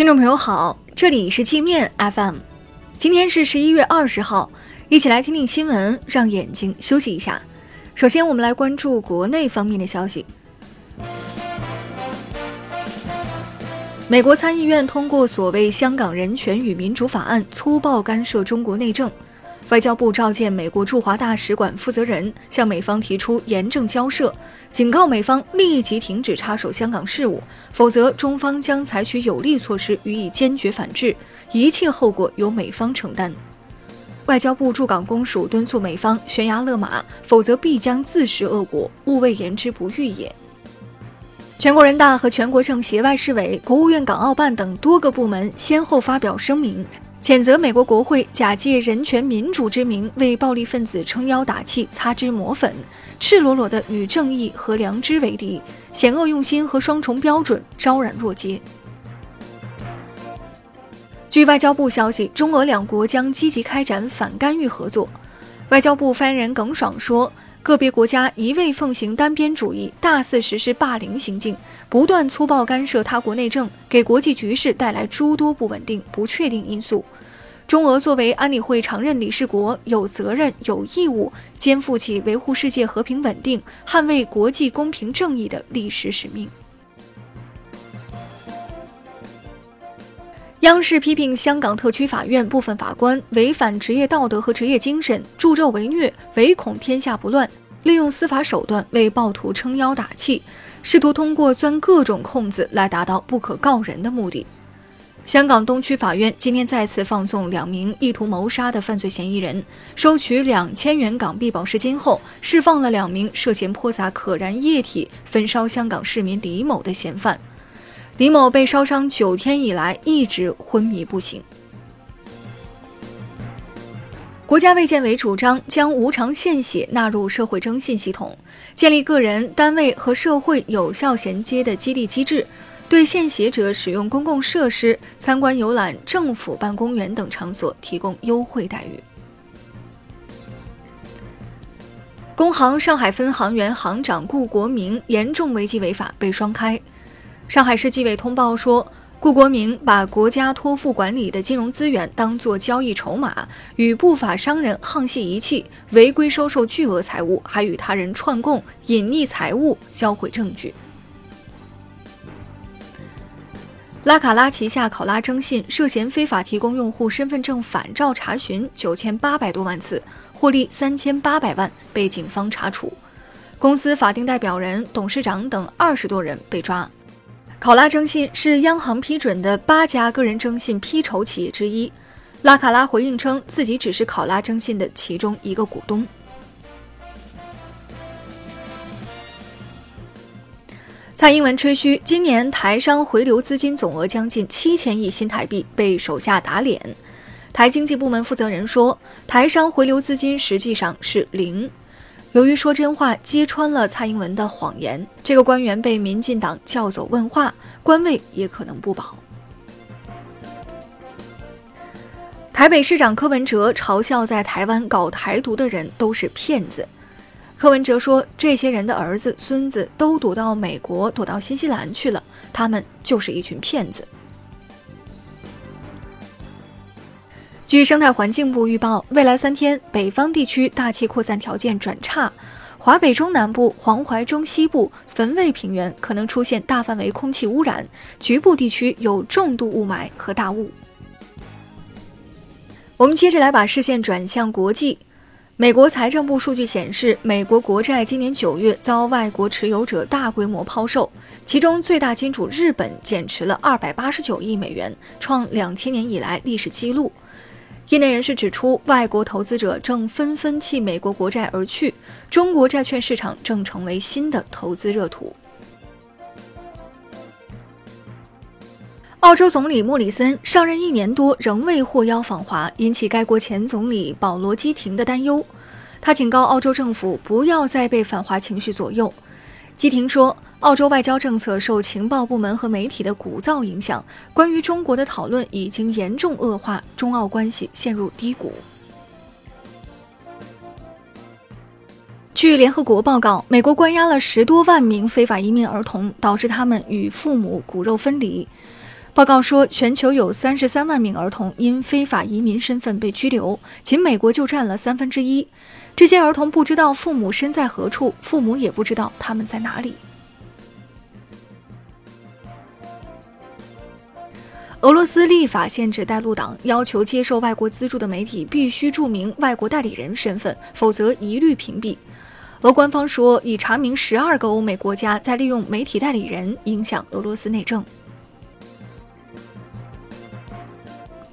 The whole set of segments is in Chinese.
听众朋友好，这里是界面 FM，今天是十一月二十号，一起来听听新闻，让眼睛休息一下。首先，我们来关注国内方面的消息。美国参议院通过所谓《香港人权与民主法案》，粗暴干涉中国内政。外交部召见美国驻华大使馆负责人，向美方提出严正交涉，警告美方立即停止插手香港事务，否则中方将采取有力措施予以坚决反制，一切后果由美方承担。外交部驻港公署敦促美方悬崖勒马，否则必将自食恶果，勿谓言之不预也。全国人大和全国政协、外事委、国务院港澳办等多个部门先后发表声明。谴责美国国会假借人权民主之名为暴力分子撑腰打气、擦脂抹粉，赤裸裸的与正义和良知为敌，险恶用心和双重标准昭然若揭。据外交部消息，中俄两国将积极开展反干预合作。外交部发言人耿爽说。个别国家一味奉行单边主义，大肆实施霸凌行径，不断粗暴干涉他国内政，给国际局势带来诸多不稳定、不确定因素。中俄作为安理会常任理事国，有责任、有义务肩负起维护世界和平稳定、捍卫国际公平正义的历史使命。央视批评香港特区法院部分法官违反职业道德和职业精神，助纣为虐，唯恐天下不乱，利用司法手段为暴徒撑腰打气，试图通过钻各种空子来达到不可告人的目的。香港东区法院今天再次放送两名意图谋杀的犯罪嫌疑人，收取两千元港币保释金后，释放了两名涉嫌泼洒可燃液体焚烧香港市民李某的嫌犯。李某被烧伤九天以来一直昏迷不醒。国家卫健委主张将无偿献血纳入社会征信系统，建立个人、单位和社会有效衔接的激励机制，对献血者使用公共设施、参观游览政府办公园等场所提供优惠待遇。工行上海分行原行长顾国明严重违纪违法，被双开。上海市纪委通报说，顾国明把国家托付管理的金融资源当作交易筹码，与不法商人沆瀣一气，违规收受巨额财物，还与他人串供，隐匿财物，销毁证据。拉卡拉旗下考拉征信涉嫌非法提供用户身份证反照查询九千八百多万次，获利三千八百万，被警方查处。公司法定代表人、董事长等二十多人被抓。考拉征信是央行批准的八家个人征信批筹企业之一。拉卡拉回应称，自己只是考拉征信的其中一个股东。蔡英文吹嘘，今年台商回流资金总额将近七千亿新台币，被手下打脸。台经济部门负责人说，台商回流资金实际上是零。由于说真话揭穿了蔡英文的谎言，这个官员被民进党叫走问话，官位也可能不保。台北市长柯文哲嘲笑在台湾搞台独的人都是骗子。柯文哲说，这些人的儿子、孙子都躲到美国、躲到新西兰去了，他们就是一群骗子。据生态环境部预报，未来三天，北方地区大气扩散条件转差，华北中南部、黄淮中西部、汾渭平原可能出现大范围空气污染，局部地区有重度雾霾和大雾。我们接着来把视线转向国际，美国财政部数据显示，美国国债今年九月遭外国持有者大规模抛售，其中最大金主日本减持了二百八十九亿美元，创两千年以来历史纪录。业内人士指出，外国投资者正纷纷弃美国国债而去，中国债券市场正成为新的投资热土。澳洲总理莫里森上任一年多仍未获邀访华，引起该国前总理保罗·基廷的担忧。他警告澳洲政府不要再被反华情绪左右。基廷说。澳洲外交政策受情报部门和媒体的鼓噪影响，关于中国的讨论已经严重恶化，中澳关系陷入低谷。据联合国报告，美国关押了十多万名非法移民儿童，导致他们与父母骨肉分离。报告说，全球有三十三万名儿童因非法移民身份被拘留，仅美国就占了三分之一。这些儿童不知道父母身在何处，父母也不知道他们在哪里。俄罗斯立法限制带路党，要求接受外国资助的媒体必须注明外国代理人身份，否则一律屏蔽。俄官方说，已查明十二个欧美国家在利用媒体代理人影响俄罗斯内政。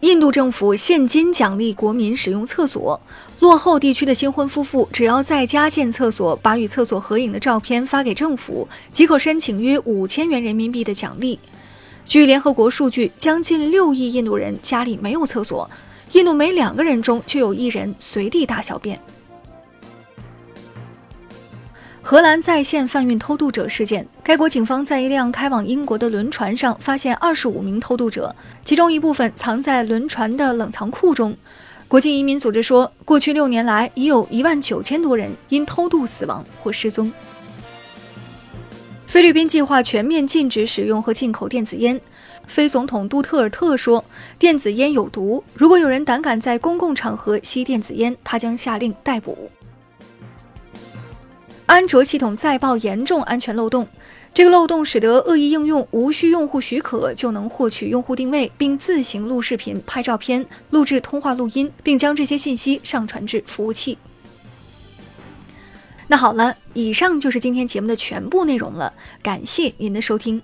印度政府现金奖励国民使用厕所。落后地区的新婚夫妇只要在家建厕所，把与厕所合影的照片发给政府，即可申请约五千元人民币的奖励。据联合国数据，将近六亿印度人家里没有厕所，印度每两个人中就有一人随地大小便。荷兰在线贩运偷渡者事件。该国警方在一辆开往英国的轮船上发现二十五名偷渡者，其中一部分藏在轮船的冷藏库中。国际移民组织说，过去六年来已有一万九千多人因偷渡死亡或失踪。菲律宾计划全面禁止使用和进口电子烟。非总统杜特尔特说，电子烟有毒，如果有人胆敢在公共场合吸电子烟，他将下令逮捕。安卓系统再爆严重安全漏洞，这个漏洞使得恶意应用无需用户许可就能获取用户定位，并自行录视频、拍照片、录制通话录音，并将这些信息上传至服务器。那好了，以上就是今天节目的全部内容了，感谢您的收听。